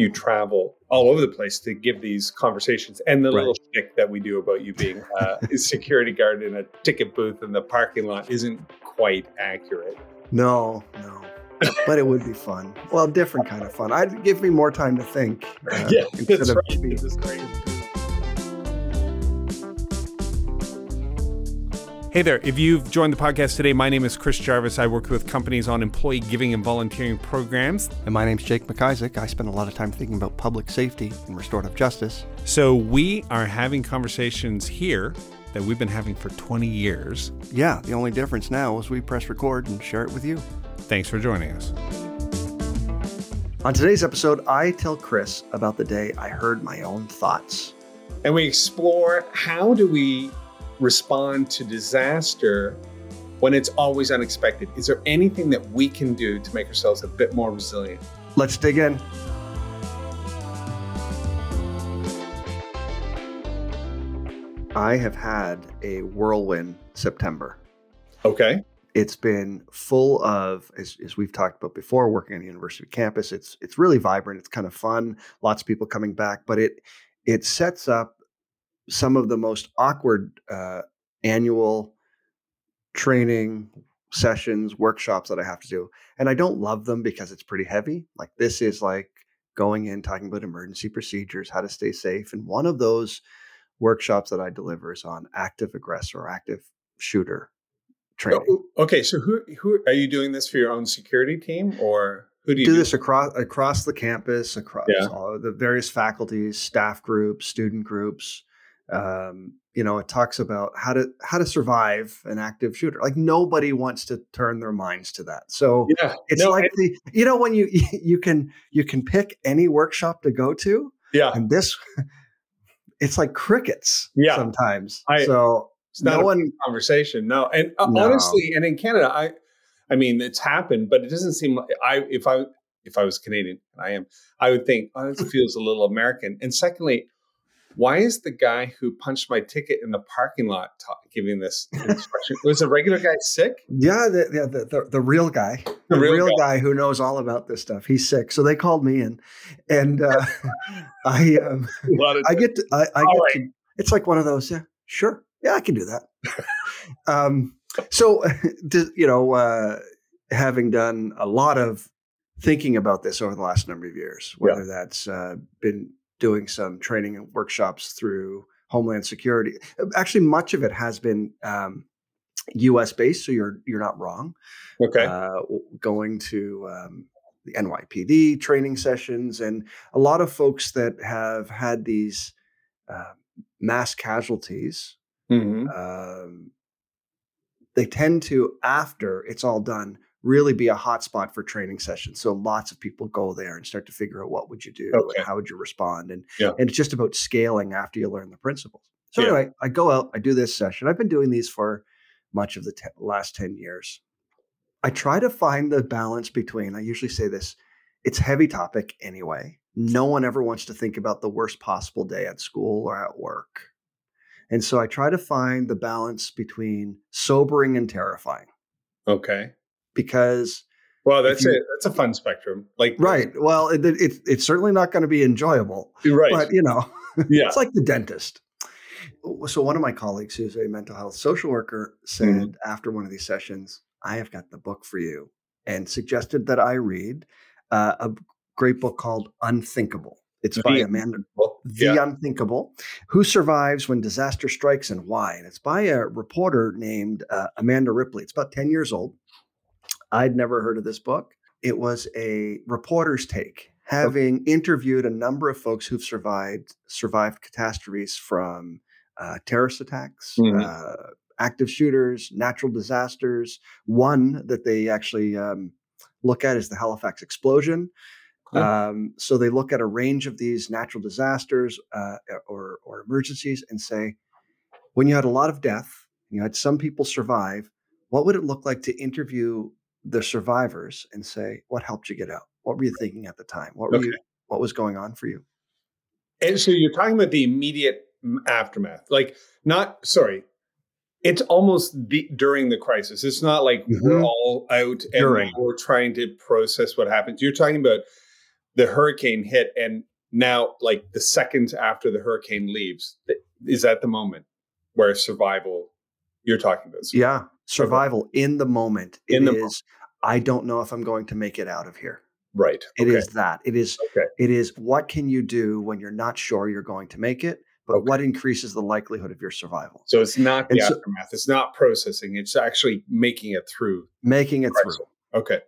you travel all over the place to give these conversations and the right. little shtick that we do about you being a security guard in a ticket booth in the parking lot isn't quite accurate. No, no. but it would be fun. Well, different kind of fun. I'd give me more time to think. Uh, yeah, that's right. Hey there. If you've joined the podcast today, my name is Chris Jarvis. I work with companies on employee giving and volunteering programs. And my name's Jake McIsaac. I spend a lot of time thinking about public safety and restorative justice. So we are having conversations here that we've been having for 20 years. Yeah, the only difference now is we press record and share it with you. Thanks for joining us. On today's episode, I tell Chris about the day I heard my own thoughts. And we explore how do we respond to disaster when it's always unexpected? Is there anything that we can do to make ourselves a bit more resilient? Let's dig in. I have had a whirlwind September. Okay. It's been full of, as, as, we've talked about before, working on the university campus. It's it's really vibrant. It's kind of fun. Lots of people coming back, but it it sets up some of the most awkward uh, annual training sessions, workshops that I have to do. And I don't love them because it's pretty heavy. Like this is like going in, talking about emergency procedures, how to stay safe. And one of those workshops that I deliver is on active aggressor, active shooter training. Oh, okay. So who, who are you doing this for your own security team or who do you do, do? this across, across the campus, across yeah. all the various faculties, staff groups, student groups um, you know, it talks about how to how to survive an active shooter. Like nobody wants to turn their minds to that. So yeah, it's no, like the you know when you you can you can pick any workshop to go to. Yeah, and this it's like crickets. Yeah, sometimes. I, so it's not no one conversation. No, and uh, no. honestly, and in Canada, I I mean it's happened, but it doesn't seem like I if I if I was Canadian, and I am, I would think, oh, this feels a little American. And secondly, why is the guy who punched my ticket in the parking lot ta- giving this instruction? was a regular guy sick? Yeah, the, yeah, the, the, the real guy, the, the real, real guy. guy. who knows all about this stuff. He's sick, so they called me in, and uh, I um, I get to, I, I get right. to, it's like one of those. Yeah, sure, yeah, I can do that. um, so you know, uh, having done a lot of thinking about this over the last number of years, whether yeah. that's uh, been doing some training and workshops through Homeland Security. Actually, much of it has been um, U.S. based, so you're you're not wrong. Okay, uh, going to um, the NYPD training sessions, and a lot of folks that have had these uh, mass casualties. Mm-hmm. Um, they tend to, after it's all done, really be a hotspot for training sessions. So lots of people go there and start to figure out what would you do okay. and how would you respond, and yeah. and it's just about scaling after you learn the principles. So yeah. anyway, I go out, I do this session. I've been doing these for much of the te- last ten years. I try to find the balance between. I usually say this: it's heavy topic anyway. No one ever wants to think about the worst possible day at school or at work. And so I try to find the balance between sobering and terrifying. Okay because well that's you, it that's a fun spectrum like right well it, it, it's certainly not going to be enjoyable right but you know yeah. it's like the dentist so one of my colleagues who's a mental health social worker said mm-hmm. after one of these sessions i have got the book for you and suggested that i read uh, a great book called unthinkable it's by Amanda, The yeah. Unthinkable, Who Survives When Disaster Strikes and Why. And it's by a reporter named uh, Amanda Ripley. It's about 10 years old. I'd never heard of this book. It was a reporter's take, having interviewed a number of folks who've survived survived catastrophes from uh, terrorist attacks, mm-hmm. uh, active shooters, natural disasters. One that they actually um, look at is the Halifax explosion. Um, so they look at a range of these natural disasters uh, or, or emergencies and say, when you had a lot of death, you had some people survive, what would it look like to interview the survivors and say, what helped you get out? What were you thinking at the time? What were okay. you, what was going on for you? And so you're talking about the immediate aftermath, like not sorry. It's almost the, during the crisis. It's not like mm-hmm. we're all out and during. we're trying to process what happens. You're talking about the hurricane hit and now like the seconds after the hurricane leaves is that the moment where survival you're talking about survival. yeah survival okay. in the moment. It in the is moment. i don't know if i'm going to make it out of here. Right. It okay. is that. It is okay. it is what can you do when you're not sure you're going to make it but what increases the likelihood of your survival? So it's not the and aftermath. It's not processing. It's actually making it through making it through. Okay.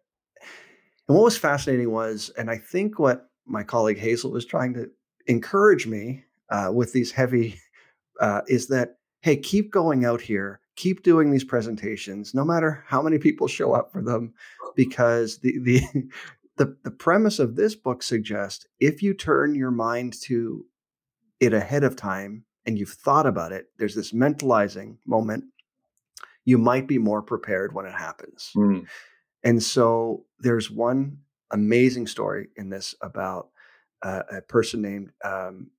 And what was fascinating was and i think what my colleague Hazel was trying to encourage me uh, with these heavy uh, is that hey, keep going out here, keep doing these presentations, no matter how many people show up for them, because the the the, the premise of this book suggests if you turn your mind to it ahead of time and you've thought about it, there's this mentalizing moment. You might be more prepared when it happens. Mm. And so there's one amazing story in this about uh, a person named um,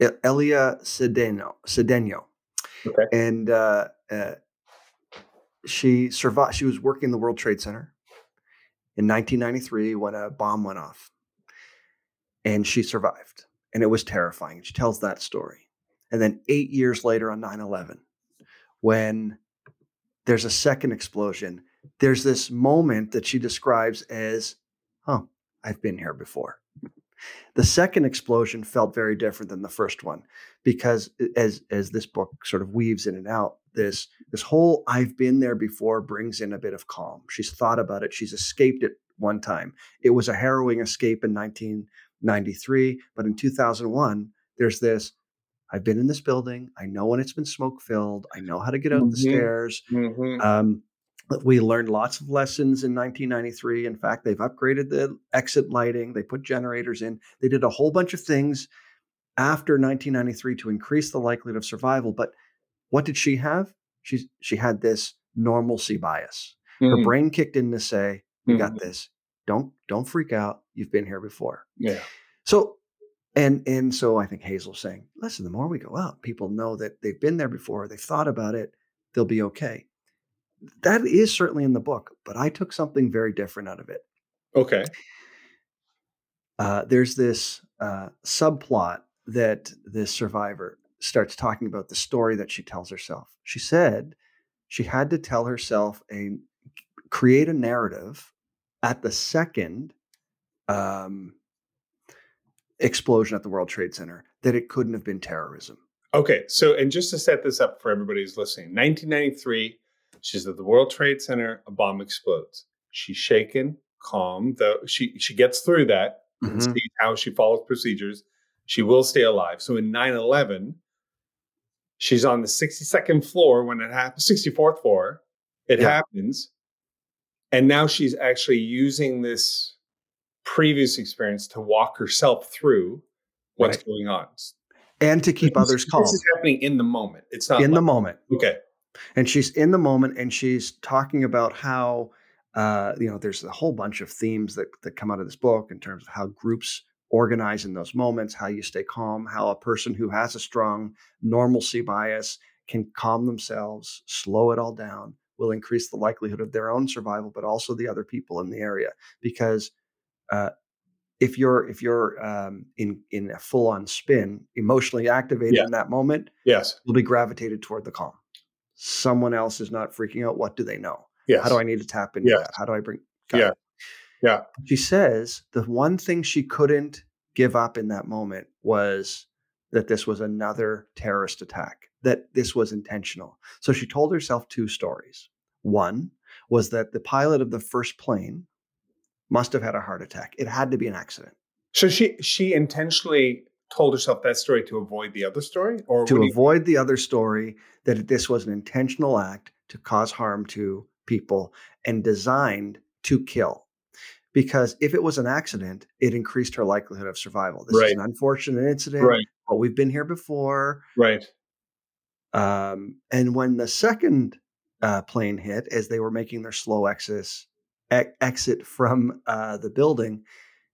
Elia sedeno Zedeño. Okay. And uh, uh, she survived. She was working in the World Trade Center in 1993 when a bomb went off, and she survived. And it was terrifying. She tells that story. And then eight years later, on 9/11, when there's a second explosion, there's this moment that she describes as, "Oh, I've been here before." The second explosion felt very different than the first one because as as this book sort of weaves in and out, this this whole I've been there before brings in a bit of calm. She's thought about it, she's escaped it one time. It was a harrowing escape in 1993, but in 2001 there's this I've been in this building. I know when it's been smoke filled. I know how to get out mm-hmm. the stairs. Mm-hmm. Um, we learned lots of lessons in 1993. In fact, they've upgraded the exit lighting, they put generators in, they did a whole bunch of things after 1993 to increase the likelihood of survival. But what did she have? She, she had this normalcy bias. Mm-hmm. Her brain kicked in to say, "We mm-hmm. got this. Don't don't freak out. You've been here before." Yeah. So and and so I think Hazel's saying, listen, the more we go out, people know that they've been there before, they've thought about it, they'll be okay that is certainly in the book, but I took something very different out of it. Okay. Uh, there's this uh, subplot that this survivor starts talking about the story that she tells herself. She said she had to tell herself a create a narrative at the second um, explosion at the World Trade Center that it couldn't have been terrorism. Okay, so and just to set this up for everybody who's listening, 1993 She's at the World Trade Center. A bomb explodes. She's shaken, calm. Though she she gets through that mm-hmm. and sees how she follows procedures. She will stay alive. So in 9-11, she's on the 62nd floor when it happens, 64th floor. It yeah. happens. And now she's actually using this previous experience to walk herself through what's right. going on. And to keep others calm. This is happening in the moment. It's not in like, the moment. Okay and she's in the moment and she's talking about how uh, you know there's a whole bunch of themes that, that come out of this book in terms of how groups organize in those moments how you stay calm how a person who has a strong normalcy bias can calm themselves slow it all down will increase the likelihood of their own survival but also the other people in the area. Because uh, if you're if you're um, in in a full on spin emotionally activated yeah. in that moment yes. you'll be gravitated toward the calm someone else is not freaking out, what do they know? Yes. How do I need to tap into yes. that? How do I bring? Yeah. It? Yeah. She says the one thing she couldn't give up in that moment was that this was another terrorist attack, that this was intentional. So she told herself two stories. One was that the pilot of the first plane must have had a heart attack. It had to be an accident. So she she intentionally told herself that story to avoid the other story or to avoid the other story that this was an intentional act to cause harm to people and designed to kill because if it was an accident it increased her likelihood of survival this right. is an unfortunate incident right. but we've been here before right um, and when the second uh, plane hit as they were making their slow exit exit from uh, the building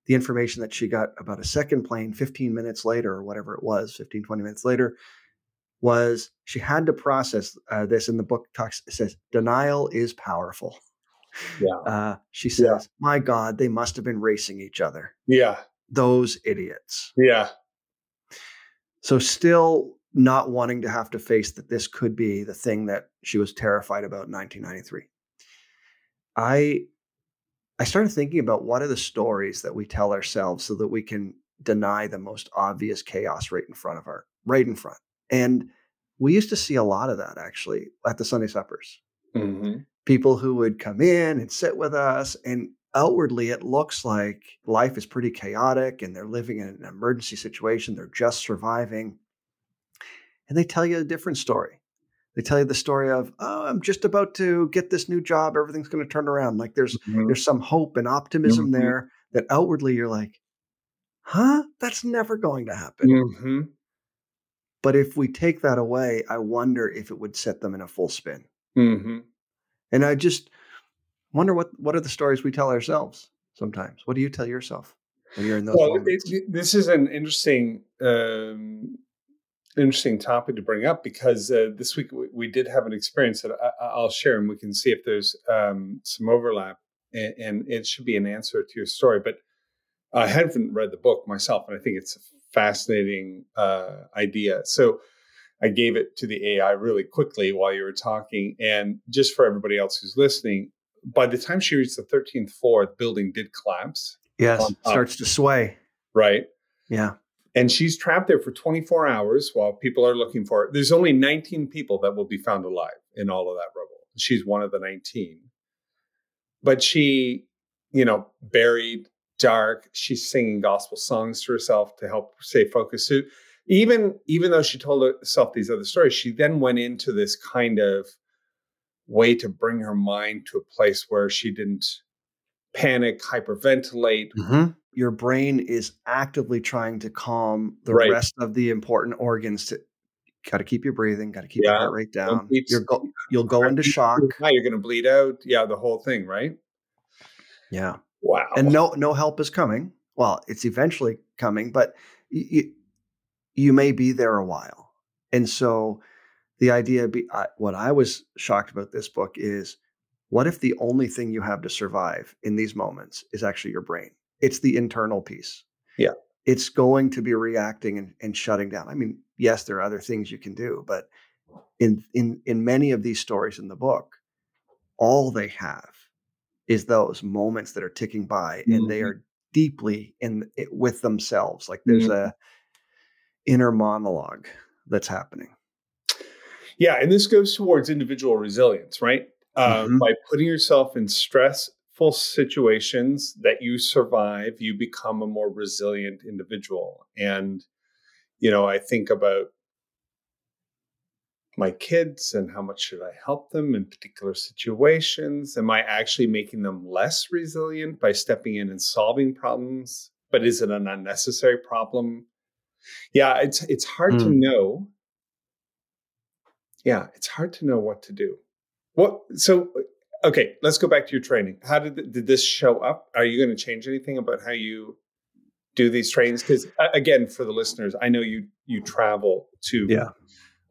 the information that she got about a second plane 15 minutes later or whatever it was 15 20 minutes later was she had to process uh, this in the book talks it says denial is powerful Yeah. Uh, she says, yeah. "My God, they must have been racing each other." Yeah. Those idiots. Yeah. So still not wanting to have to face that this could be the thing that she was terrified about in 1993. I I started thinking about what are the stories that we tell ourselves so that we can deny the most obvious chaos right in front of our right in front. And we used to see a lot of that actually at the Sunday suppers. Mm-hmm. People who would come in and sit with us, and outwardly it looks like life is pretty chaotic and they're living in an emergency situation. They're just surviving. And they tell you a different story. They tell you the story of, oh, I'm just about to get this new job. Everything's going to turn around. Like there's mm-hmm. there's some hope and optimism mm-hmm. there that outwardly you're like, huh? That's never going to happen. Mm-hmm. But if we take that away, I wonder if it would set them in a full spin. Mm-hmm. And I just wonder what what are the stories we tell ourselves sometimes. What do you tell yourself when you're in those? Well, it, this is an interesting um, interesting topic to bring up because uh, this week we, we, did have an experience that I, will share, and we can see if there's um, some overlap, and, and, it should be an answer to your story. But I haven't read the book myself, and I think it's a fascinating uh, idea. So I gave it to the AI really quickly while you were talking, and just for everybody else who's listening, by the time she reached the 13th floor, the building did collapse. Yes, starts to sway. Right. Yeah and she's trapped there for 24 hours while people are looking for her. There's only 19 people that will be found alive in all of that rubble. She's one of the 19. But she, you know, buried, dark. She's singing gospel songs to herself to help stay focused. So even even though she told herself these other stories, she then went into this kind of way to bring her mind to a place where she didn't panic, hyperventilate, mm-hmm your brain is actively trying to calm the right. rest of the important organs to got to keep your breathing got to keep yeah. your heart rate down. you're go, you'll go into shock. you're going to bleed out. Yeah the whole thing right? Yeah wow. and no no help is coming. Well it's eventually coming but you, you may be there a while. And so the idea be I, what i was shocked about this book is what if the only thing you have to survive in these moments is actually your brain it's the internal piece. Yeah. It's going to be reacting and, and shutting down. I mean, yes, there are other things you can do, but in in in many of these stories in the book, all they have is those moments that are ticking by mm-hmm. and they mm-hmm. are deeply in it with themselves. Like there's mm-hmm. a inner monologue that's happening. Yeah, and this goes towards individual resilience, right? Um, mm-hmm. By putting yourself in stress stressful situations that you survive, you become a more resilient individual. And, you know, I think about my kids and how much should I help them in particular situations? Am I actually making them less resilient by stepping in and solving problems? But is it an unnecessary problem? Yeah, it's it's hard mm. to know. Yeah, it's hard to know what to do. What so okay, let's go back to your training. How did did this show up? Are you going to change anything about how you do these trainings? Because uh, again, for the listeners, I know you you travel to yeah.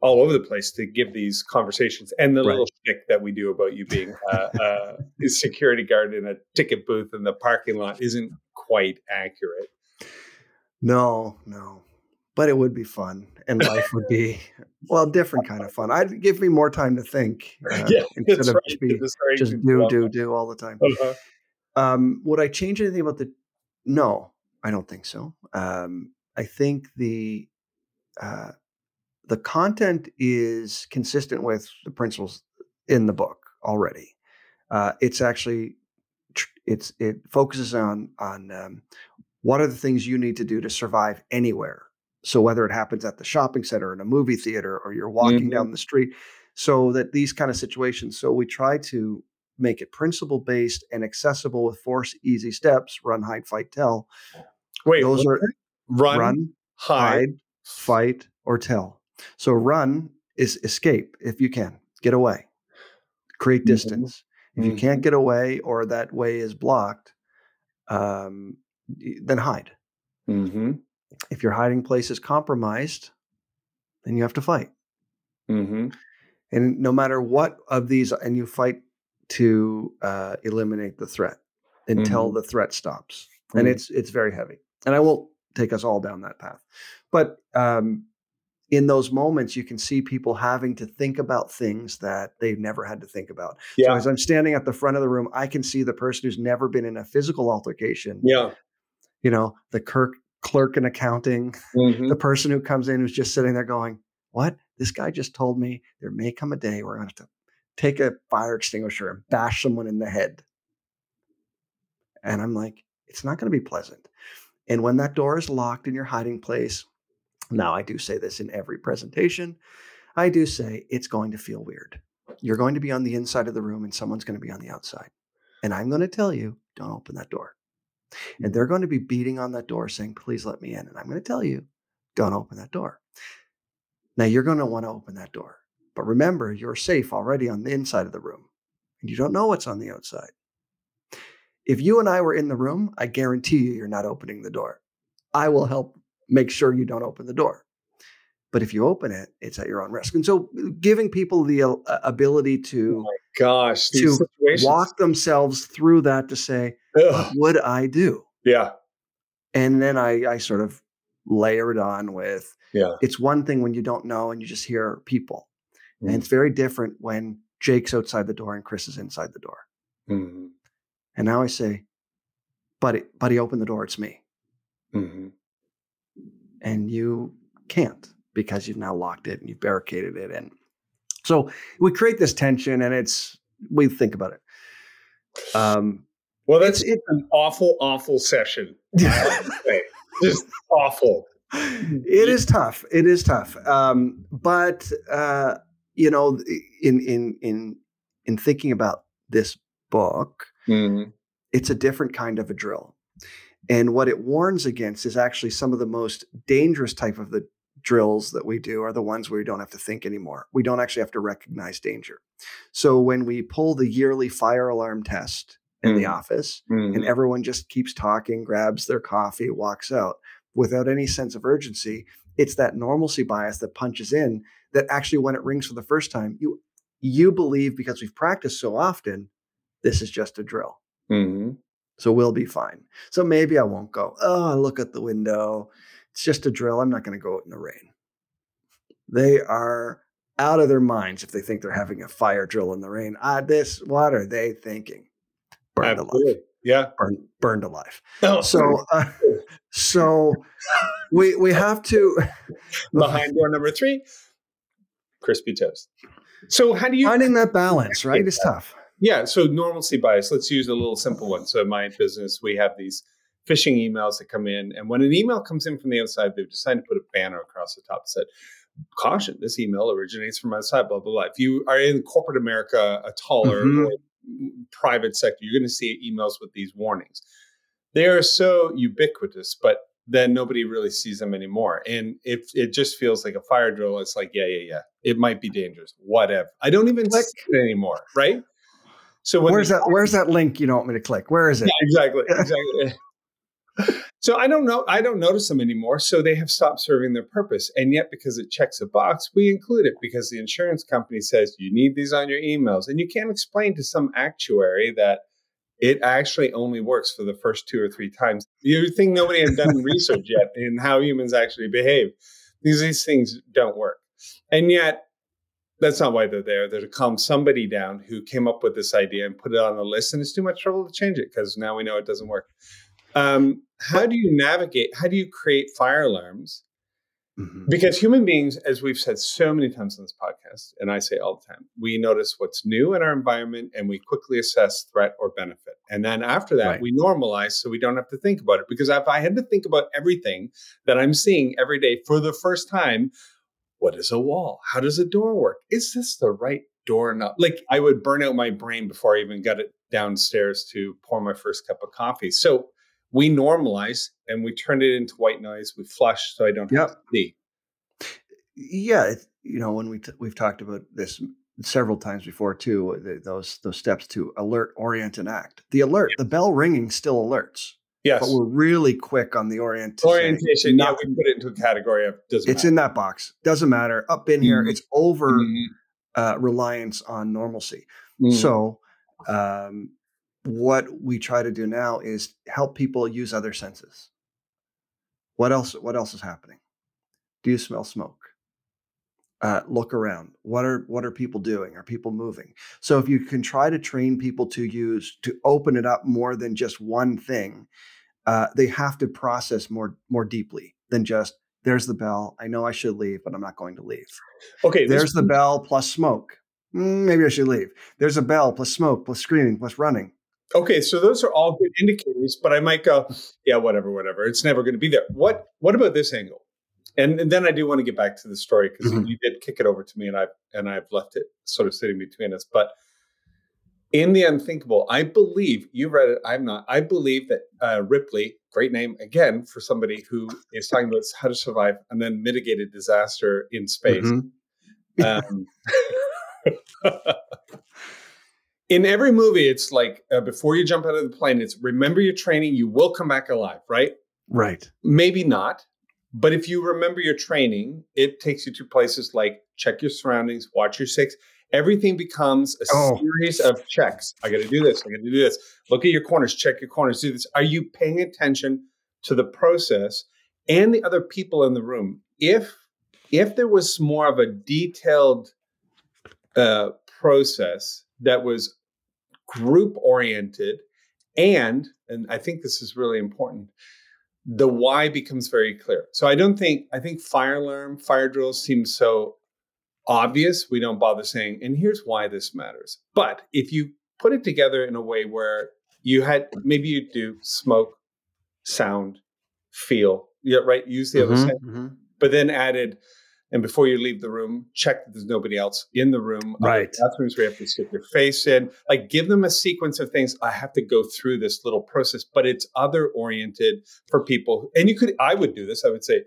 all over the place to give these conversations, and the right. little shtick that we do about you being uh, uh, a security guard in a ticket booth in the parking lot isn't quite accurate. No, no but it would be fun and life would be well different kind of fun i'd give me more time to think uh, yeah, instead of right. be, just do do do all the time uh-huh. um, would i change anything about the no i don't think so um, i think the uh, the content is consistent with the principles in the book already uh, it's actually it's it focuses on on um, what are the things you need to do to survive anywhere so whether it happens at the shopping center, in a movie theater, or you're walking mm-hmm. down the street, so that these kind of situations. So we try to make it principle based and accessible with four easy steps: run, hide, fight, tell. Wait, those are run, run, hide, hide, fight, or tell. So run is escape if you can get away, create mm-hmm. distance. Mm-hmm. If you can't mm-hmm. get away or that way is blocked, um, then hide. Mm-hmm if your hiding place is compromised, then you have to fight. Mm-hmm. And no matter what of these, and you fight to uh, eliminate the threat until mm-hmm. the threat stops, mm-hmm. and it's it's very heavy. And I won't take us all down that path, but um, in those moments, you can see people having to think about things that they've never had to think about. Yeah. So as I'm standing at the front of the room, I can see the person who's never been in a physical altercation. Yeah. You know, the clerk clerk in accounting, mm-hmm. the person who comes in who's just sitting there going, What? This guy just told me there may come a day where I'm gonna have to take a fire extinguisher and bash someone in the head. And I'm like, it's not gonna be pleasant. And when that door is locked in your hiding place, now, I do say this in every presentation. I do say it's going to feel weird. You're going to be on the inside of the room and someone's going to be on the outside. And I'm going to tell you, don't open that door. And they're going to be beating on that door saying, please let me in. And I'm going to tell you, don't open that door. Now, you're going to want to open that door. But remember, you're safe already on the inside of the room and you don't know what's on the outside. If you and I were in the room, I guarantee you, you're not opening the door. I will help make sure you don't open the door. But if you open it, it's at your own risk. And so giving people the uh, ability to oh gosh, to situations. walk themselves through that to say, Ugh. what would I do? Yeah. And then I, I sort of layer it on with yeah. it's one thing when you don't know and you just hear people. Mm. And it's very different when Jake's outside the door and Chris is inside the door. Mm-hmm. And now I say, buddy, buddy, open the door. It's me. Mm-hmm and you can't because you've now locked it and you've barricaded it in. So we create this tension, and it's we think about it. Um, well, that's it's, an awful, awful session. Just awful. It is tough. It is tough. Um, but uh, you know, in in in in thinking about this book, mm-hmm. it's a different kind of a drill. And what it warns against is actually some of the most dangerous type of the drills that we do are the ones where we don't have to think anymore. We don't actually have to recognize danger. So when we pull the yearly fire alarm test in mm. the office mm. and everyone just keeps talking, grabs their coffee, walks out without any sense of urgency, it's that normalcy bias that punches in that actually when it rings for the first time, you you believe because we've practiced so often, this is just a drill. Mm-hmm. So we'll be fine. So maybe I won't go, oh, I look at the window. It's just a drill. I'm not going to go out in the rain. They are out of their minds if they think they're having a fire drill in the rain. Ah, this, what are they thinking? Burned Absolutely. alive. Yeah. Burned, burned alive. Oh, so, uh, so we, we have to. Behind door number three, crispy toast. So how do you. Finding that balance, right, It's tough. Yeah. So normalcy bias, let's use a little simple one. So my business, we have these phishing emails that come in. And when an email comes in from the outside, they've decided to put a banner across the top that said, caution, this email originates from outside, blah, blah, blah. If you are in corporate America, a taller mm-hmm. private sector, you're going to see emails with these warnings. They are so ubiquitous, but then nobody really sees them anymore. And if it just feels like a fire drill, it's like, yeah, yeah, yeah. It might be dangerous. Whatever. I don't even click it anymore, right? So where's that? Where's that link you don't want me to click? Where is it? Yeah, exactly. Exactly. so I don't know. I don't notice them anymore. So they have stopped serving their purpose. And yet, because it checks a box, we include it because the insurance company says you need these on your emails, and you can't explain to some actuary that it actually only works for the first two or three times. You think nobody has done research yet in how humans actually behave. These these things don't work, and yet that's not why they're there. They're to calm somebody down who came up with this idea and put it on the list, and it's too much trouble to change it because now we know it doesn't work. Um, how do you navigate? How do you create fire alarms? Mm-hmm. Because human beings, as we've said so many times on this podcast, and I say all the time, we notice what's new in our environment and we quickly assess threat or benefit. And then after that, right. we normalize so we don't have to think about it. Because if I had to think about everything that I'm seeing every day for the first time, what is a wall? How does a door work? Is this the right door knob? Like I would burn out my brain before I even got it downstairs to pour my first cup of coffee. So we normalize and we turn it into white noise. We flush so I don't yep. have to see. Yeah, you know when we t- we've talked about this several times before too. Those those steps to alert, orient, and act. The alert, the bell ringing still alerts. Yes. But we're really quick on the orientation. Orientation, yeah, we put it into a category of doesn't It's matter. in that box. Doesn't matter. Up in mm-hmm. here, it's over mm-hmm. uh, reliance on normalcy. Mm-hmm. So Um, what we try to do now is help people use other senses. What else? What else is happening? Do you smell smoke? Uh, look around. What are what are people doing? Are people moving? So if you can try to train people to use to open it up more than just one thing, uh, they have to process more more deeply than just there's the bell. I know I should leave, but I'm not going to leave. Okay, there's the bell plus smoke. Mm, maybe I should leave. There's a bell plus smoke plus screaming plus running. Okay, so those are all good indicators, but I might go, yeah, whatever, whatever. It's never going to be there. What What about this angle? And, and then I do want to get back to the story because mm-hmm. you did kick it over to me, and I've and I've left it sort of sitting between us. But in the unthinkable, I believe you read it. I'm not. I believe that uh, Ripley, great name again for somebody who is talking about how to survive and then mitigate a disaster in space. Mm-hmm. Um, in every movie, it's like uh, before you jump out of the plane, it's remember your training, you will come back alive, right? Right. Maybe not. But if you remember your training, it takes you to places like check your surroundings, watch your six. Everything becomes a oh. series of checks. I got to do this. I got to do this. Look at your corners. Check your corners. Do this. Are you paying attention to the process and the other people in the room? If if there was more of a detailed uh, process that was group oriented and and i think this is really important the why becomes very clear so i don't think i think fire alarm fire drills seem so obvious we don't bother saying and here's why this matters but if you put it together in a way where you had maybe you do smoke sound feel yeah right use the mm-hmm, other sense mm-hmm. but then added and before you leave the room, check that there's nobody else in the room. Right. Bathrooms where you have to stick your face in. Like give them a sequence of things. I have to go through this little process, but it's other oriented for people. And you could, I would do this. I would say,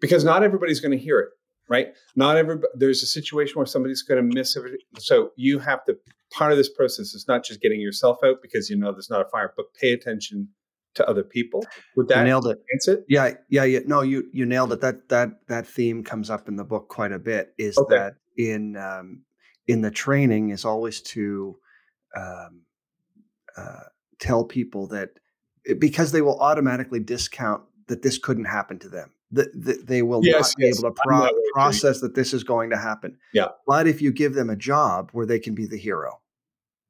because not everybody's going to hear it, right? Not everybody. There's a situation where somebody's going to miss everything. So you have to. Part of this process is not just getting yourself out because you know there's not a fire, but pay attention to other people. Would that you nailed it? Answer? Yeah, yeah, yeah. No, you you nailed it. That that that theme comes up in the book quite a bit. Is okay. that in um, in the training is always to um, uh, tell people that eh, because they will automatically discount that this couldn't happen to them. That, that they will yes, not be able to pro- process that this is going to happen. Yeah. But if you give them a job where they can be the hero,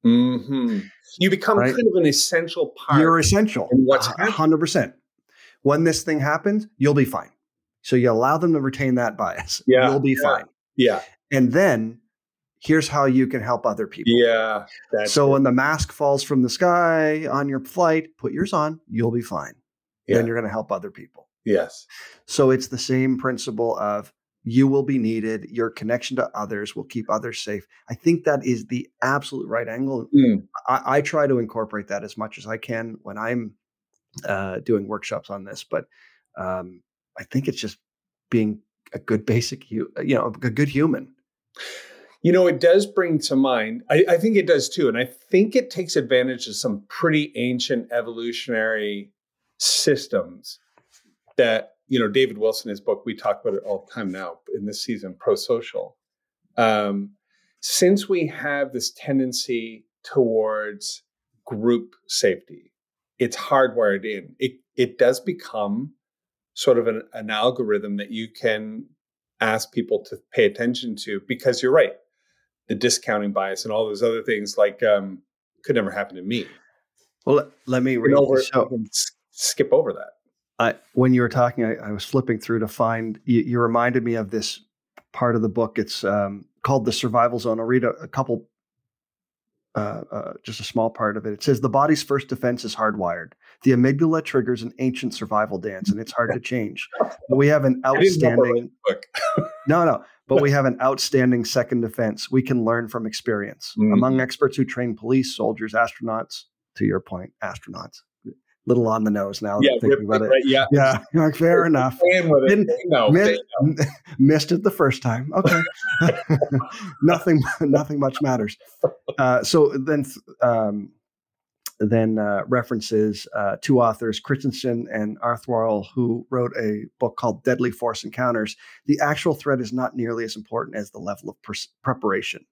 Mm-hmm. You become right? kind of an essential part. You're essential. In what's hundred percent. When this thing happens, you'll be fine. So you allow them to retain that bias. Yeah, you'll be yeah, fine. Yeah. And then here's how you can help other people. Yeah. so when the mask falls from the sky on your flight, put yours on. You'll be fine. Yeah. Then you're going to help other people. Yes. So it's the same principle of you will be needed. Your connection to others will keep others safe. I think that is the absolute right angle. Mm. I, I, try to incorporate that as much as I can when I'm uh, doing workshops on this. But um, I think it's just being a good basic, you know, a good human. You know, it does bring to mind, I, I think it does too. And I think it takes advantage of some pretty ancient evolutionary systems that you know, David Wilson, his book, we talk about it all the time now in this season, pro social. Um, since we have this tendency towards group safety, it's hardwired in. It it does become sort of an, an algorithm that you can ask people to pay attention to because you're right. The discounting bias and all those other things like um, could never happen to me. Well, let, me read. Over, so, skip over that. I, when you were talking, I, I, was flipping through to find you, you, reminded me of this part of the book. It's um, called the survival zone. I'll read a, a couple, uh, uh, just a small part of it. It says the body's first defense is hardwired. The amygdala triggers an ancient survival dance, and it's hard to change. But we have an outstanding. no, no. But we have an outstanding second defense. We can learn from experience. Mm-hmm. Among experts who train police, soldiers, astronauts. To your point, astronauts little on the nose now. Yeah, thinking about it. Right, yeah, yeah. Like, fair enough. Didn't, no, missed, missed, it the first time. Okay, nothing, nothing much matters. Uh, so then, um, then uh, references uh, two authors, Christensen and Artwohl, who wrote a book called Deadly Force Encounters. The actual threat is not nearly as important as the level of preparation.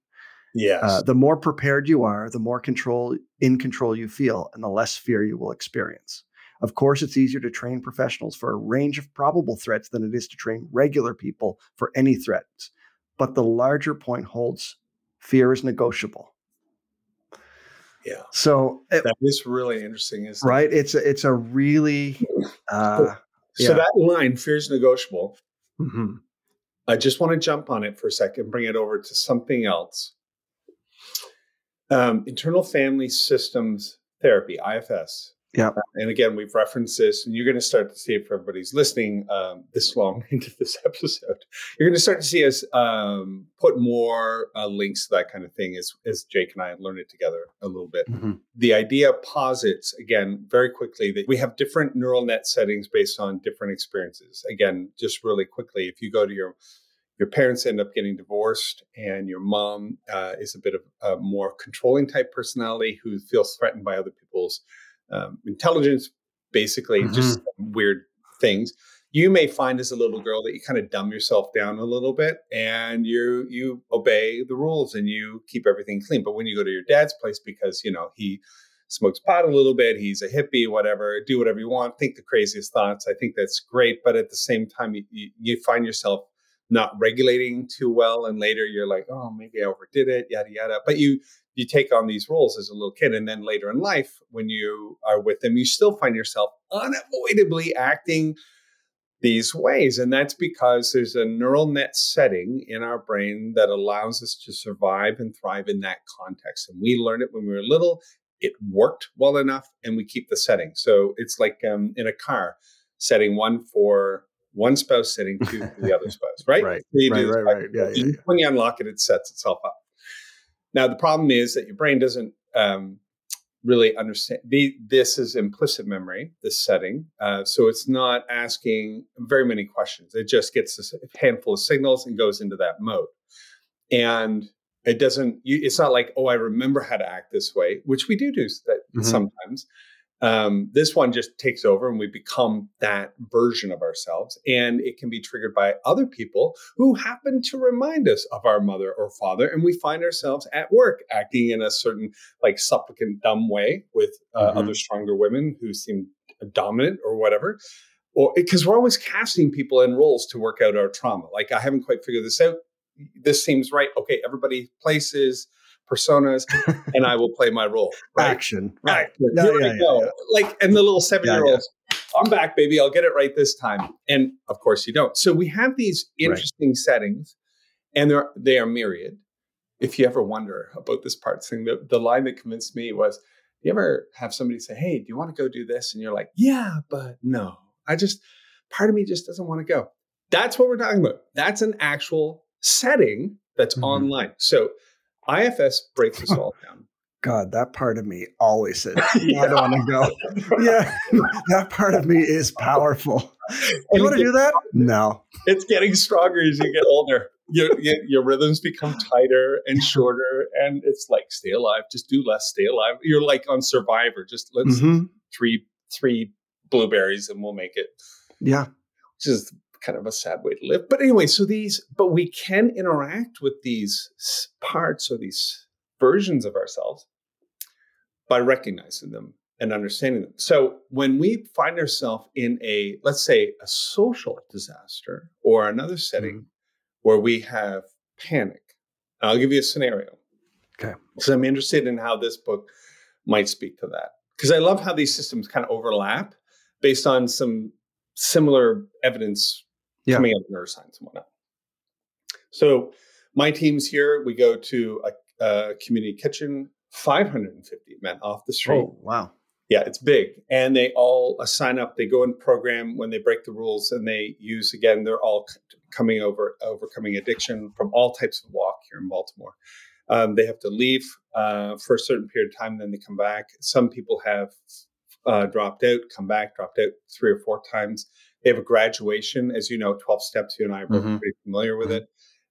Yes. Uh, the more prepared you are, the more control in control you feel, and the less fear you will experience. Of course, it's easier to train professionals for a range of probable threats than it is to train regular people for any threats. But the larger point holds fear is negotiable. Yeah. So it, that is really interesting, isn't right? It? It's a, it's a really uh, so, yeah. that line, fear is negotiable. Mm-hmm. I just want to jump on it for a second, bring it over to something else. Um, internal family systems therapy, IFS, yeah. And again, we've referenced this, and you're going to start to see if everybody's listening um, this long into this episode, you're going to start to see us um, put more uh, links to that kind of thing as, as Jake and I learned it together a little bit. Mm-hmm. The idea posits, again, very quickly, that we have different neural net settings based on different experiences. Again, just really quickly, if you go to your your parents end up getting divorced and your mom uh, is a bit of a more controlling type personality who feels threatened by other people's um, intelligence, basically mm-hmm. just weird things. You may find as a little girl that you kind of dumb yourself down a little bit and you you obey the rules and you keep everything clean. But when you go to your dad's place because you know he smokes pot a little bit, he's a hippie, whatever, do whatever you want, think the craziest thoughts. I think that's great, but at the same time, you, you find yourself not regulating too well, and later you're like, oh, maybe I overdid it, yada yada. But you you take on these roles as a little kid and then later in life when you are with them you still find yourself unavoidably acting these ways and that's because there's a neural net setting in our brain that allows us to survive and thrive in that context and we learned it when we were little it worked well enough and we keep the setting so it's like um, in a car setting one for one spouse sitting two the other spouse right right so right, right, right. Yeah, yeah. when you unlock it it sets itself up now, the problem is that your brain doesn't um, really understand. The, this is implicit memory, this setting. Uh, so it's not asking very many questions. It just gets a handful of signals and goes into that mode. And it doesn't, you, it's not like, oh, I remember how to act this way, which we do do that mm-hmm. sometimes. Um, this one just takes over and we become that version of ourselves. And it can be triggered by other people who happen to remind us of our mother or father. And we find ourselves at work acting in a certain, like, supplicant, dumb way with uh, mm-hmm. other stronger women who seem dominant or whatever. Or because we're always casting people in roles to work out our trauma. Like, I haven't quite figured this out. This seems right. Okay, everybody places personas, and I will play my role. Right? Action. Right. Yeah, Here yeah, go. Yeah, like, and the little seven year olds, I'm back, baby. I'll get it right this time. And of course, you don't. So we have these interesting right. settings, and they're, they are myriad. If you ever wonder about this part thing, the, the line that convinced me was, you ever have somebody say, Hey, do you want to go do this? And you're like, Yeah, but no. I just, part of me just doesn't want to go. That's what we're talking about. That's an actual setting that's mm-hmm. online. So IFS breaks us all down. God, that part of me always says, yeah. I don't want to go. yeah, that part of me is powerful. You want to do that? No. It's getting stronger as you get older. Your, your, your, rhythms become tighter and shorter, and it's like stay alive. Just do less. Stay alive. You're like on Survivor. Just let's mm-hmm. three three blueberries and we'll make it. Yeah, which is kind of a sad way to live. But anyway, so these, but we can interact with these parts or these versions of ourselves by recognizing them and understanding them. So when we find ourselves in a, let's say, a social disaster or another setting mm-hmm. where we have panic, I'll give you a scenario. Okay. Because I'm interested in how this book might speak to that. Because I love how these systems kind of overlap based on some similar evidence yeah. coming out of neuroscience and whatnot. So my team's here. We go to a, a community kitchen, 550 men off the street. Oh, wow. Yeah, it's big. And they all sign up. They go in program when they break the rules and they use, again, they're all coming over, overcoming addiction from all types of walk here in Baltimore. Um, they have to leave uh, for a certain period of time, then they come back. Some people have uh, dropped out, come back, dropped out three or four times. They have a graduation, as you know, 12 steps. You and I are mm-hmm. pretty familiar with mm-hmm. it.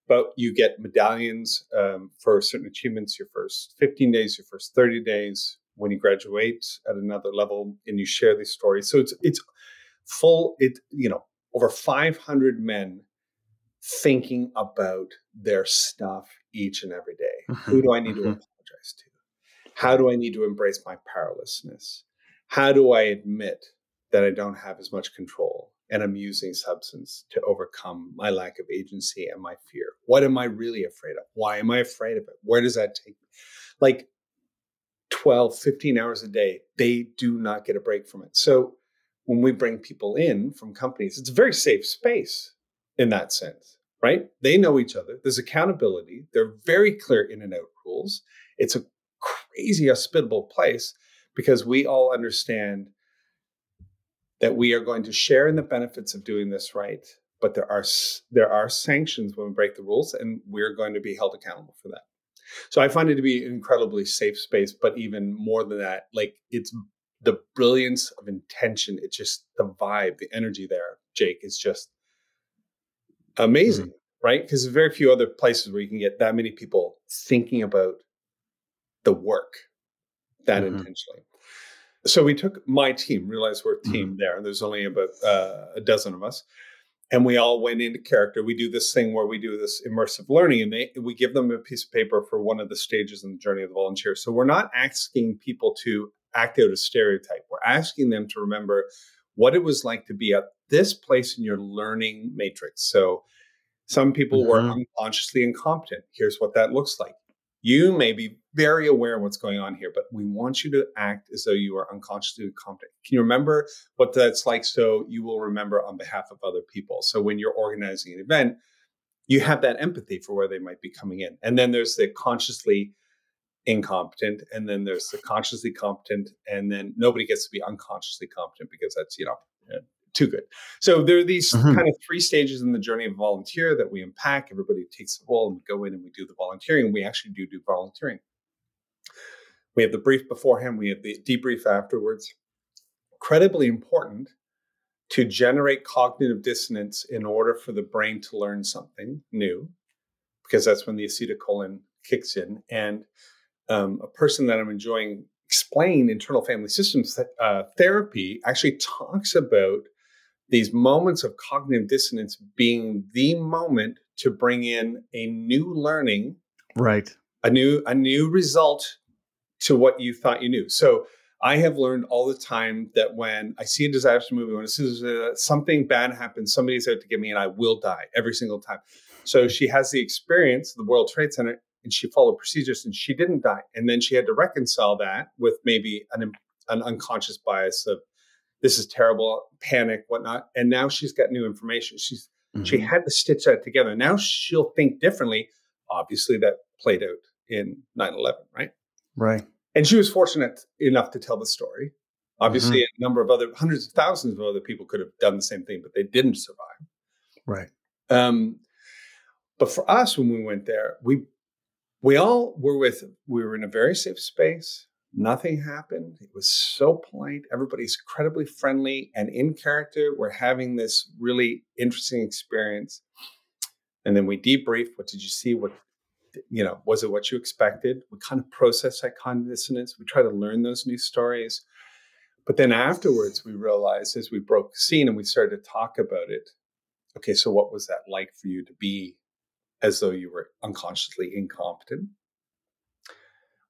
But you get medallions um, for certain achievements your first 15 days, your first 30 days, when you graduate at another level and you share these stories. So it's it's full, it you know, over 500 men thinking about their stuff each and every day. Mm-hmm. Who do I need mm-hmm. to apologize to? How do I need to embrace my powerlessness? How do I admit that I don't have as much control and I'm using substance to overcome my lack of agency and my fear? What am I really afraid of? Why am I afraid of it? Where does that take me? Like 12, 15 hours a day, they do not get a break from it. So when we bring people in from companies, it's a very safe space in that sense, right? They know each other. There's accountability. They're very clear in and out rules. It's a crazy hospitable place because we all understand that we are going to share in the benefits of doing this right but there are there are sanctions when we break the rules and we're going to be held accountable for that so i find it to be an incredibly safe space but even more than that like it's the brilliance of intention it's just the vibe the energy there jake is just amazing mm-hmm. right because there's very few other places where you can get that many people thinking about the work that mm-hmm. intentionally. So we took my team, realized we're a team mm-hmm. there. There's only about uh, a dozen of us. And we all went into character. We do this thing where we do this immersive learning and they, we give them a piece of paper for one of the stages in the journey of the volunteer. So we're not asking people to act out a stereotype. We're asking them to remember what it was like to be at this place in your learning matrix. So some people mm-hmm. were unconsciously incompetent. Here's what that looks like. You may be very aware of what's going on here, but we want you to act as though you are unconsciously competent. Can you remember what that's like so you will remember on behalf of other people? So when you're organizing an event, you have that empathy for where they might be coming in. And then there's the consciously incompetent, and then there's the consciously competent, and then nobody gets to be unconsciously competent because that's, you know, too good. So there are these mm-hmm. kind of three stages in the journey of volunteer that we unpack. Everybody takes a role and we go in and we do the volunteering. We actually do do volunteering. We have the brief beforehand, we have the debrief afterwards. Incredibly important to generate cognitive dissonance in order for the brain to learn something new, because that's when the acetylcholine kicks in. And um, a person that I'm enjoying explain internal family systems uh, therapy actually talks about these moments of cognitive dissonance being the moment to bring in a new learning right a new a new result to what you thought you knew so i have learned all the time that when i see a disaster movie when uh, something bad happens somebody's out to get me and i will die every single time so she has the experience of the world trade center and she followed procedures and she didn't die and then she had to reconcile that with maybe an, an unconscious bias of this is terrible, panic, whatnot. And now she's got new information. She's mm-hmm. she had to stitch that together. Now she'll think differently. Obviously, that played out in 9-11, right? Right. And she was fortunate enough to tell the story. Obviously, mm-hmm. a number of other hundreds of thousands of other people could have done the same thing, but they didn't survive. Right. Um, but for us, when we went there, we we all were with we were in a very safe space. Nothing happened. It was so polite. Everybody's incredibly friendly and in character. We're having this really interesting experience. And then we debrief. What did you see? What, you know, was it what you expected? We kind of process that cognitive dissonance. We try to learn those new stories. But then afterwards, we realized as we broke the scene and we started to talk about it, okay, so what was that like for you to be as though you were unconsciously incompetent?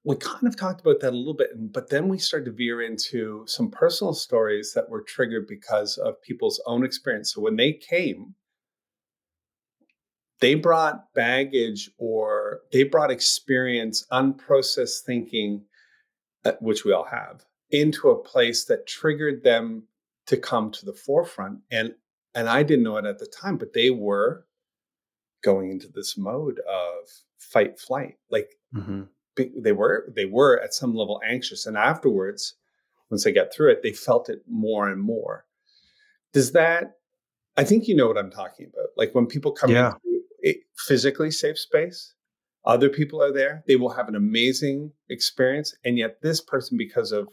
we kind of talked about that a little bit, but then we started to veer into some personal stories that were triggered because of people's own experience. So when they came, they brought baggage or they brought experience, unprocessed thinking, uh, which we all have, into a place that triggered them to come to the forefront. And and I didn't know it at the time, but they were going into this mode of fight flight. Like mm-hmm they were they were at some level anxious and afterwards once they got through it they felt it more and more does that i think you know what i'm talking about like when people come yeah. into a physically safe space other people are there they will have an amazing experience and yet this person because of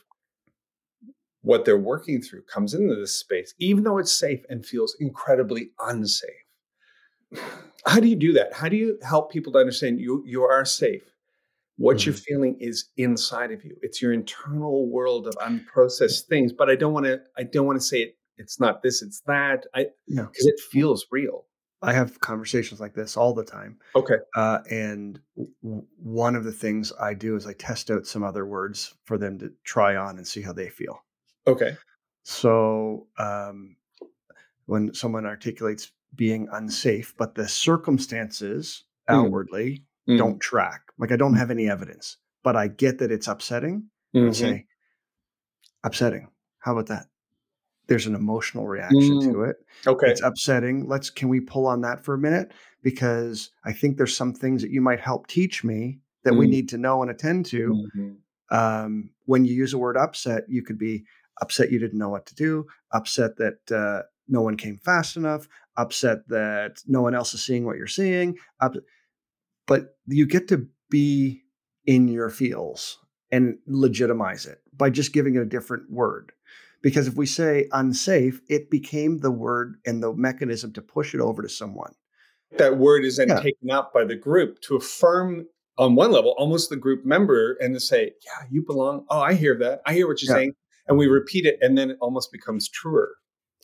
what they're working through comes into this space even though it's safe and feels incredibly unsafe how do you do that how do you help people to understand you you are safe what mm-hmm. you're feeling is inside of you. It's your internal world of unprocessed things. But I don't want to. I don't want to say it. It's not this. It's that. I because yeah. it feels real. I have conversations like this all the time. Okay. Uh, and w- one of the things I do is I test out some other words for them to try on and see how they feel. Okay. So um, when someone articulates being unsafe, but the circumstances mm. outwardly mm. don't track, like I don't have any evidence, but I get that it's upsetting. Mm-hmm. I say, upsetting. How about that? There's an emotional reaction mm. to it. Okay. It's upsetting. Let's can we pull on that for a minute? Because I think there's some things that you might help teach me that mm. we need to know and attend to. Mm-hmm. Um, when you use the word upset, you could be upset you didn't know what to do, upset that uh, no one came fast enough, upset that no one else is seeing what you're seeing. Up, but you get to be in your feels and legitimize it by just giving it a different word. Because if we say unsafe, it became the word and the mechanism to push it over to someone. That word is then yeah. taken up by the group to affirm on one level almost the group member and to say, yeah, you belong. Oh, I hear that. I hear what you're yeah. saying. And we repeat it and then it almost becomes truer.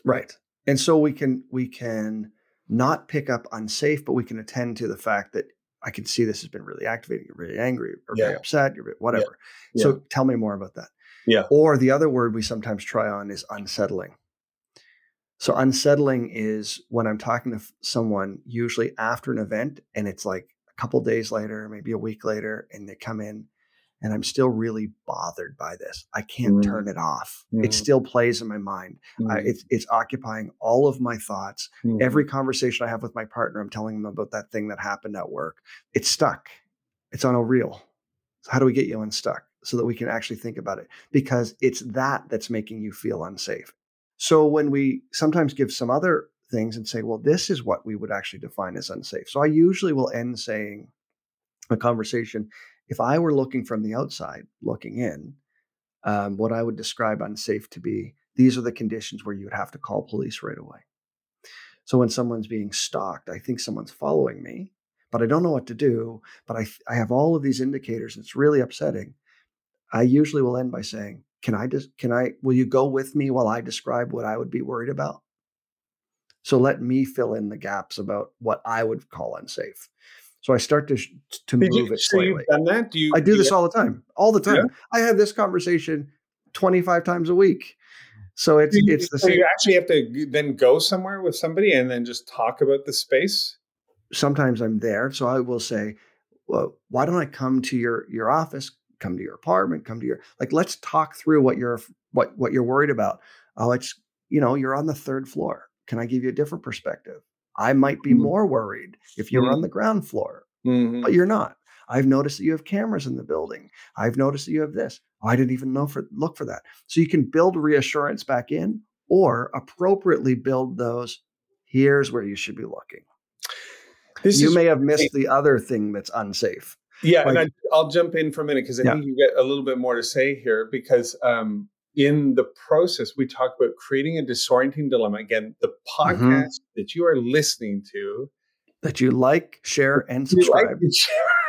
Right. And so we can we can not pick up unsafe, but we can attend to the fact that I can see this has been really activating. You're really angry or yeah. very upset. You're whatever. So tell me more about that. Yeah. Or the other word we sometimes try on is unsettling. So unsettling is when I'm talking to someone, usually after an event, and it's like a couple days later, maybe a week later, and they come in, and I'm still really bothered by this. I can't mm. turn it off. Mm. It still plays in my mind. Mm. I, it's it's occupying all of my thoughts. Every mm-hmm. conversation I have with my partner, I'm telling them about that thing that happened at work. It's stuck. It's on a reel. So how do we get you unstuck? So that we can actually think about it because it's that that's making you feel unsafe. So when we sometimes give some other things and say, well, this is what we would actually define as unsafe. So I usually will end saying a conversation, if I were looking from the outside, looking in, um, what I would describe unsafe to be, these are the conditions where you would have to call police right away. So when someone's being stalked, I think someone's following me, but I don't know what to do. But I, I have all of these indicators. And it's really upsetting. I usually will end by saying, "Can I just can I will you go with me while I describe what I would be worried about?" So let me fill in the gaps about what I would call unsafe. So I start to to Did move you, it slightly. So done that? Do you? I do, do this all the time, all the time. Yeah. I have this conversation twenty five times a week. So it's you, it's the so same. You actually have to then go somewhere with somebody and then just talk about the space. Sometimes I'm there, so I will say, "Well, why don't I come to your your office? Come to your apartment, come to your like let's talk through what you're what what you're worried about. Oh, it's you know, you're on the third floor. Can I give you a different perspective? I might be mm-hmm. more worried if you're mm-hmm. on the ground floor, mm-hmm. but you're not. I've noticed that you have cameras in the building. I've noticed that you have this. Oh, I didn't even know for look for that. So you can build reassurance back in or appropriately build those. Here's where you should be looking. This you may have missed the other thing that's unsafe. Yeah, like, and I, will jump in for a minute because I yeah. think you get a little bit more to say here because um, in the process we talk about creating a disorienting dilemma. Again, the mm-hmm. podcast mm-hmm. that you are listening to, that you like, share, and subscribe,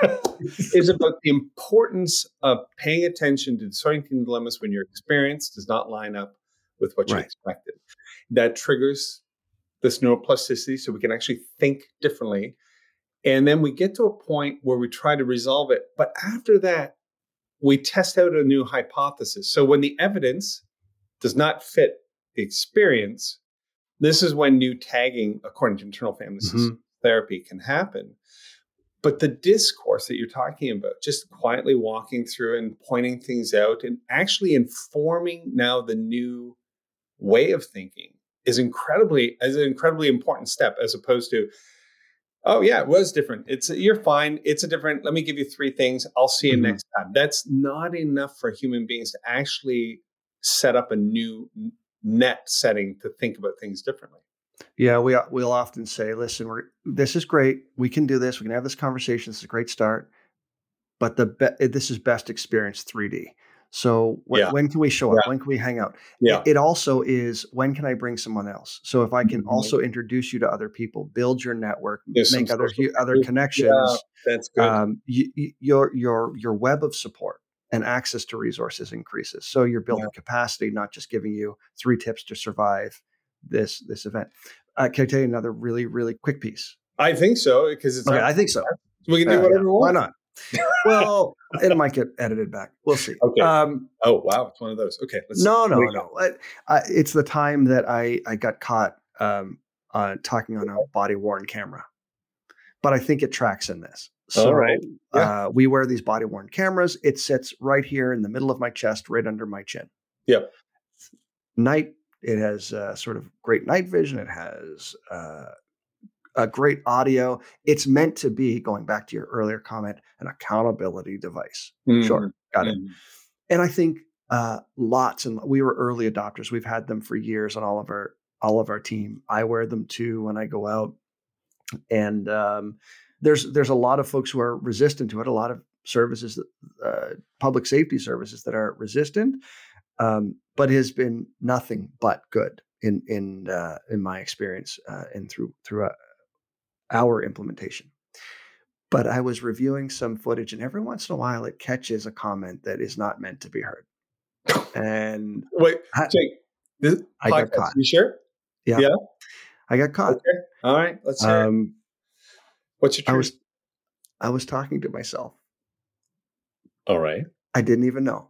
like is about the importance of paying attention to disorienting dilemmas when your experience does not line up with what you right. expected. That triggers this neuroplasticity, so we can actually think differently and then we get to a point where we try to resolve it. But after that, we test out a new hypothesis. So when the evidence does not fit the experience, this is when new tagging, according to internal family mm-hmm. therapy, can happen. But the discourse that you're talking about, just quietly walking through and pointing things out and actually informing now the new way of thinking is incredibly is an incredibly important step as opposed to Oh yeah, it was different. It's you're fine. It's a different. Let me give you three things. I'll see you mm-hmm. next time. That's not enough for human beings to actually set up a new net setting to think about things differently. Yeah, we we'll often say, "Listen, we're this is great. We can do this. We can have this conversation. This is a great start." But the be- this is best experience 3D. So wh- yeah. when can we show up? Yeah. When can we hang out? Yeah. It, it, also is when can I bring someone else? So if I can mm-hmm. also introduce you to other people, build your network, There's make other other connections. Yeah, that's good. Um, you, you, your your your web of support and access to resources increases. So you're building capacity, not just giving you three tips to survive this this event. Uh, can I tell you another really, really quick piece? I think so because it's. Okay, I think so. We can do whatever we want. Why not? Well, it might get edited back. We'll see. Okay. Um, oh wow, it's one of those. Okay. no, no, no. I, it's the time that I I got caught um, uh, talking on a body worn camera, but I think it tracks in this. So All right. Yeah. Uh, we wear these body worn cameras. It sits right here in the middle of my chest, right under my chin. Yep. Night. It has uh, sort of great night vision. It has uh, a great audio. It's meant to be, going back to your earlier comment, an accountability device. Mm-hmm. Sure, got it. And I think uh, lots and we were early adopters. We've had them for years on all of our all of our team. I wear them too when I go out, and um, there's there's a lot of folks who are resistant to it. A lot of services, uh, public safety services, that are resistant. Um, but has been nothing but good in in uh, in my experience uh, and through through uh, our implementation. But I was reviewing some footage, and every once in a while, it catches a comment that is not meant to be heard. And wait, I, Jake, this I got caught. You sure? Yeah, yeah, I got caught. Okay. All right, let's hear. Um, What's your? Truth? I was I was talking to myself. All right. I didn't even know.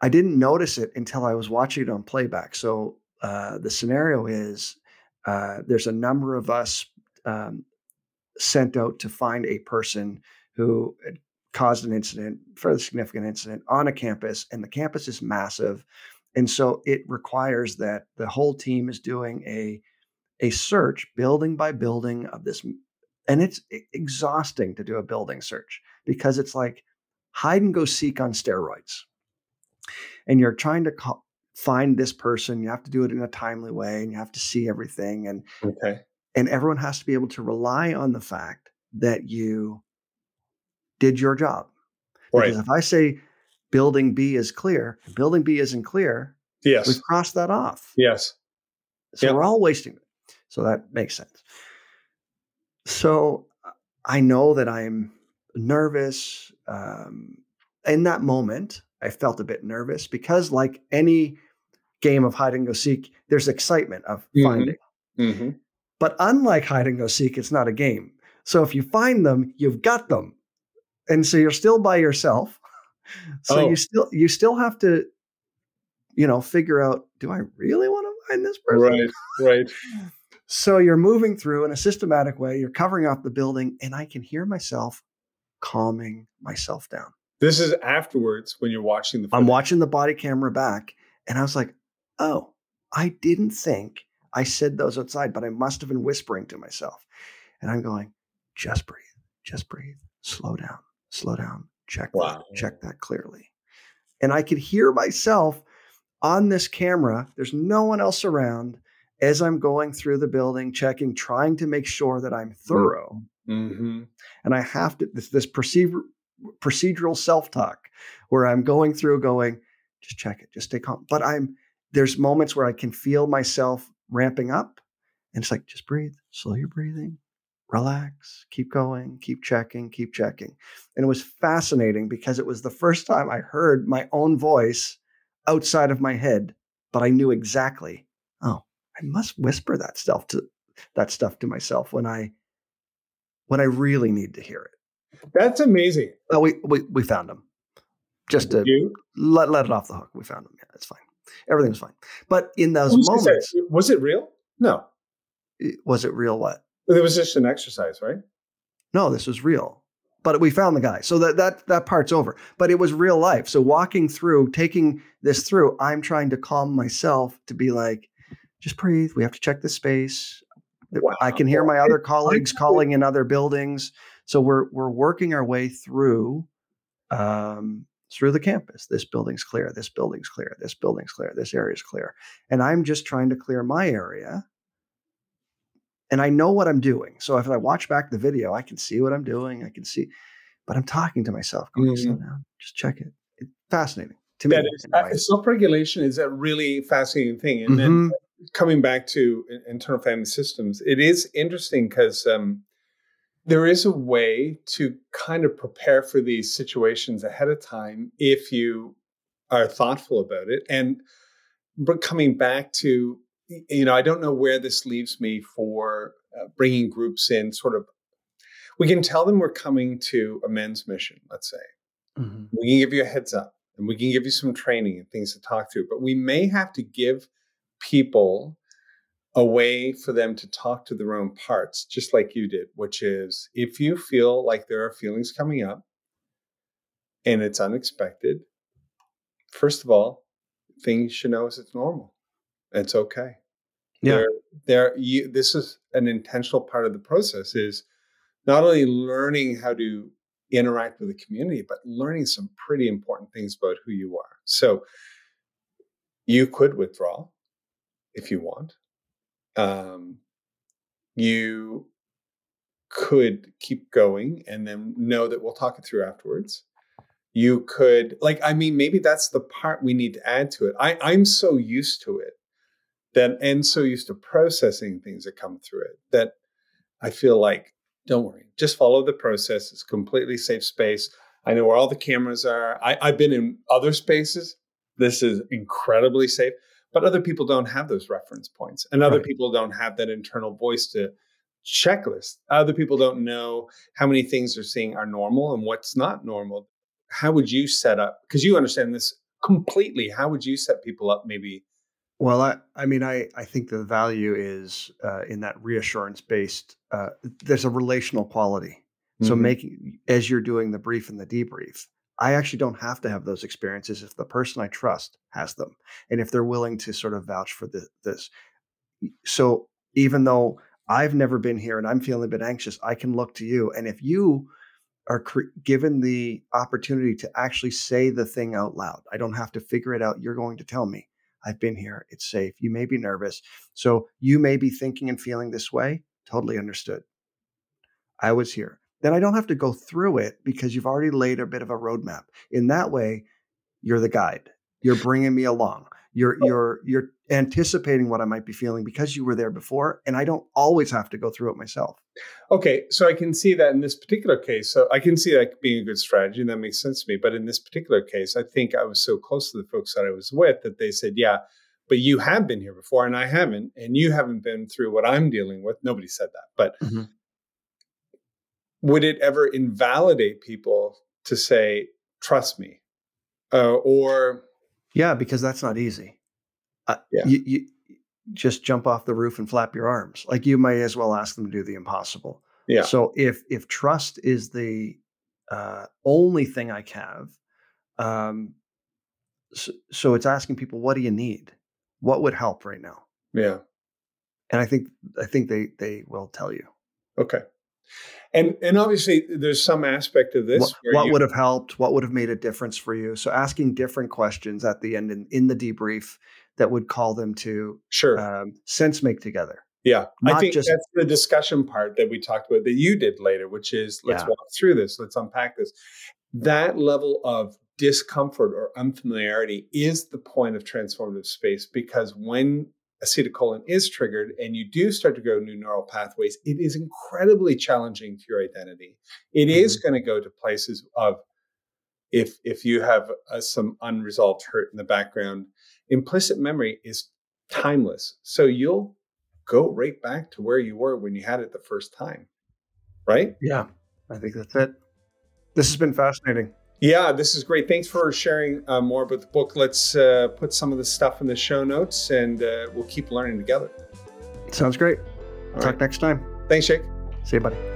I didn't notice it until I was watching it on playback. So uh, the scenario is uh, there's a number of us um, sent out to find a person who caused an incident, fairly significant incident on a campus, and the campus is massive, and so it requires that the whole team is doing a a search building by building of this, and it's exhausting to do a building search because it's like hide and go seek on steroids and you're trying to find this person you have to do it in a timely way and you have to see everything and okay and everyone has to be able to rely on the fact that you did your job right because if i say building b is clear building b isn't clear yes we've crossed that off yes so yep. we're all wasting it so that makes sense so i know that i'm nervous um, in that moment I felt a bit nervous because, like any game of hide and go seek, there's excitement of Mhm. finding. Mm-hmm. But unlike hide and go seek, it's not a game. So if you find them, you've got them, and so you're still by yourself. So Oh. you still you still have to, you know, figure out: Do I really want to find this person? Right. Right. So you're moving through in a systematic way. You're covering up the building, and I can hear myself calming myself down. This is afterwards when you're watching the. I'm watching the body camera back, and I was like, "Oh, I didn't think I said those outside, but I must have been whispering to myself." And I'm going, "Just breathe, just breathe, slow down, slow down, check Wow. that, check that clearly." And I could hear myself on this camera. There's no one else around as I'm going through the building, checking, trying to make sure that I'm thorough. Mm-hmm. And I have to this this procedure procedural self-talk where I'm going through going, just check it, just stay calm. But I'm there's moments where I can feel myself ramping up. And it's like, just breathe, slow your breathing, relax, keep going, keep checking, keep checking. And it was fascinating because it was the first time I heard my own voice outside of my head, but I knew exactly, oh, I must whisper that stuff to that stuff to myself when I when I really need to hear it. That's amazing. Oh, we we, we found him. Just to You? let, let it off the hook. We found him. Yeah, it's fine. Everything's fine. But in those was moments, was it real? No, was it real what? it was just an exercise, right? No, this was real. But we found the guy. So that that that part's over. But it was real life. So walking through, taking this through, I'm trying to calm myself to be like, just breathe. We have to check the space. I can hear my other colleagues calling in other buildings. So we're we're working our way through um, through the campus. This building's clear. This building's clear. This building's clear. This area's clear. And I'm just trying to clear my area. And I know what I'm doing. So if I watch back the video, I can see what I'm doing. I can see, but I'm talking to myself, going, slow down, just check it. It's fascinating to me. That is, anyway. uh, self-regulation is a really fascinating thing. And then Mhm. coming back to internal family systems, it is interesting because um, there is a way to kind of prepare for these situations ahead of time if you are thoughtful about it. And but coming back to you know, I don't know where this leaves me for uh, bringing groups in. Sort of, we can tell them we're coming to a men's mission. Let's say mm-hmm. we can give you a heads up, and we can give you some training and things to talk through. But we may have to give people a way for them to talk to their own parts, just like you did, which is if you feel like there are feelings coming up and it's unexpected, first of all, things should know is it's normal. It's okay. Yeah. There, there you, this is an intentional part of the process is not only learning how to interact with the community, but learning some pretty important things about who you are. So you could withdraw if you want um, you could keep going and then know that we'll talk it through afterwards. You could, like, I mean, maybe that's the part we need to add to it. I, I'm so used to it that, and so used to processing things that come through it that I feel like, don't worry, just follow the process. It's completely safe space. I know where all the cameras are. I, I've been in other spaces. This is incredibly safe but other people don't have those reference points and other right. people don't have that internal voice to checklist other people don't know how many things they're seeing are normal and what's not normal how would you set up because you understand this completely how would you set people up maybe well i i mean i i think the value is uh, in that reassurance based uh, there's a relational quality so mm-hmm. making as you're doing the brief and the debrief I actually don't have to have those experiences if the person I trust has them and if they're willing to sort of vouch for the, this. So even though I've never been here and I'm feeling a bit anxious, I can look to you. And if you are cre- given the opportunity to actually say the thing out loud, I don't have to figure it out. You're going to tell me, I've been here. It's safe. You may be nervous. So you may be thinking and feeling this way. Totally understood. I was here then I don't have to go through it because you've already laid a bit of a roadmap. In that way, you're the guide. You're bringing me along. You're oh. you're you're anticipating what I might be feeling because you were there before, and I don't always have to go through it myself. Okay, so I can see that in this particular case. So I can see that being a good strategy, and that makes sense to me. But in this particular case, I think I was so close to the folks that I was with that they said, "Yeah, but you have been here before, and I haven't, and you haven't been through what I'm dealing with." Nobody said that, but mm-hmm would it ever invalidate people to say, trust me? Uh, or. Yeah, because that's not easy. Uh, yeah. You, you just jump off the roof and flap your arms. Like you might as well ask them to do the impossible. Yeah. So if if trust is the uh, only thing I have, um, so, so it's asking people, what do you need? What would help right now? Yeah. And I think I think they they will tell you. Okay. And and obviously there's some aspect of this. What, what you, would have helped? What would have made a difference for you? So asking different questions at the end in, in the debrief that would call them to sure um, sense make together. Yeah, Not I think just, that's the discussion part that we talked about that you did later, which is let's yeah. walk through this, let's unpack this. That level of discomfort or unfamiliarity is the point of transformative space because when acetylcholine is triggered and you do start to grow new neural pathways, it is incredibly challenging to your identity. It mm-hmm. is going to go to places of if if you have uh, some unresolved hurt in the background, implicit memory is timeless. So you'll go right back to where you were when you had it the first time. Right? Yeah. I think that's it. This has been fascinating. Yeah, this is great. Thanks for sharing uh, more about the book. Let's uh, put some of the stuff in the show notes and uh, we'll keep learning together. Sounds great. All Talk right. next time. Thanks, Jake. See you, buddy.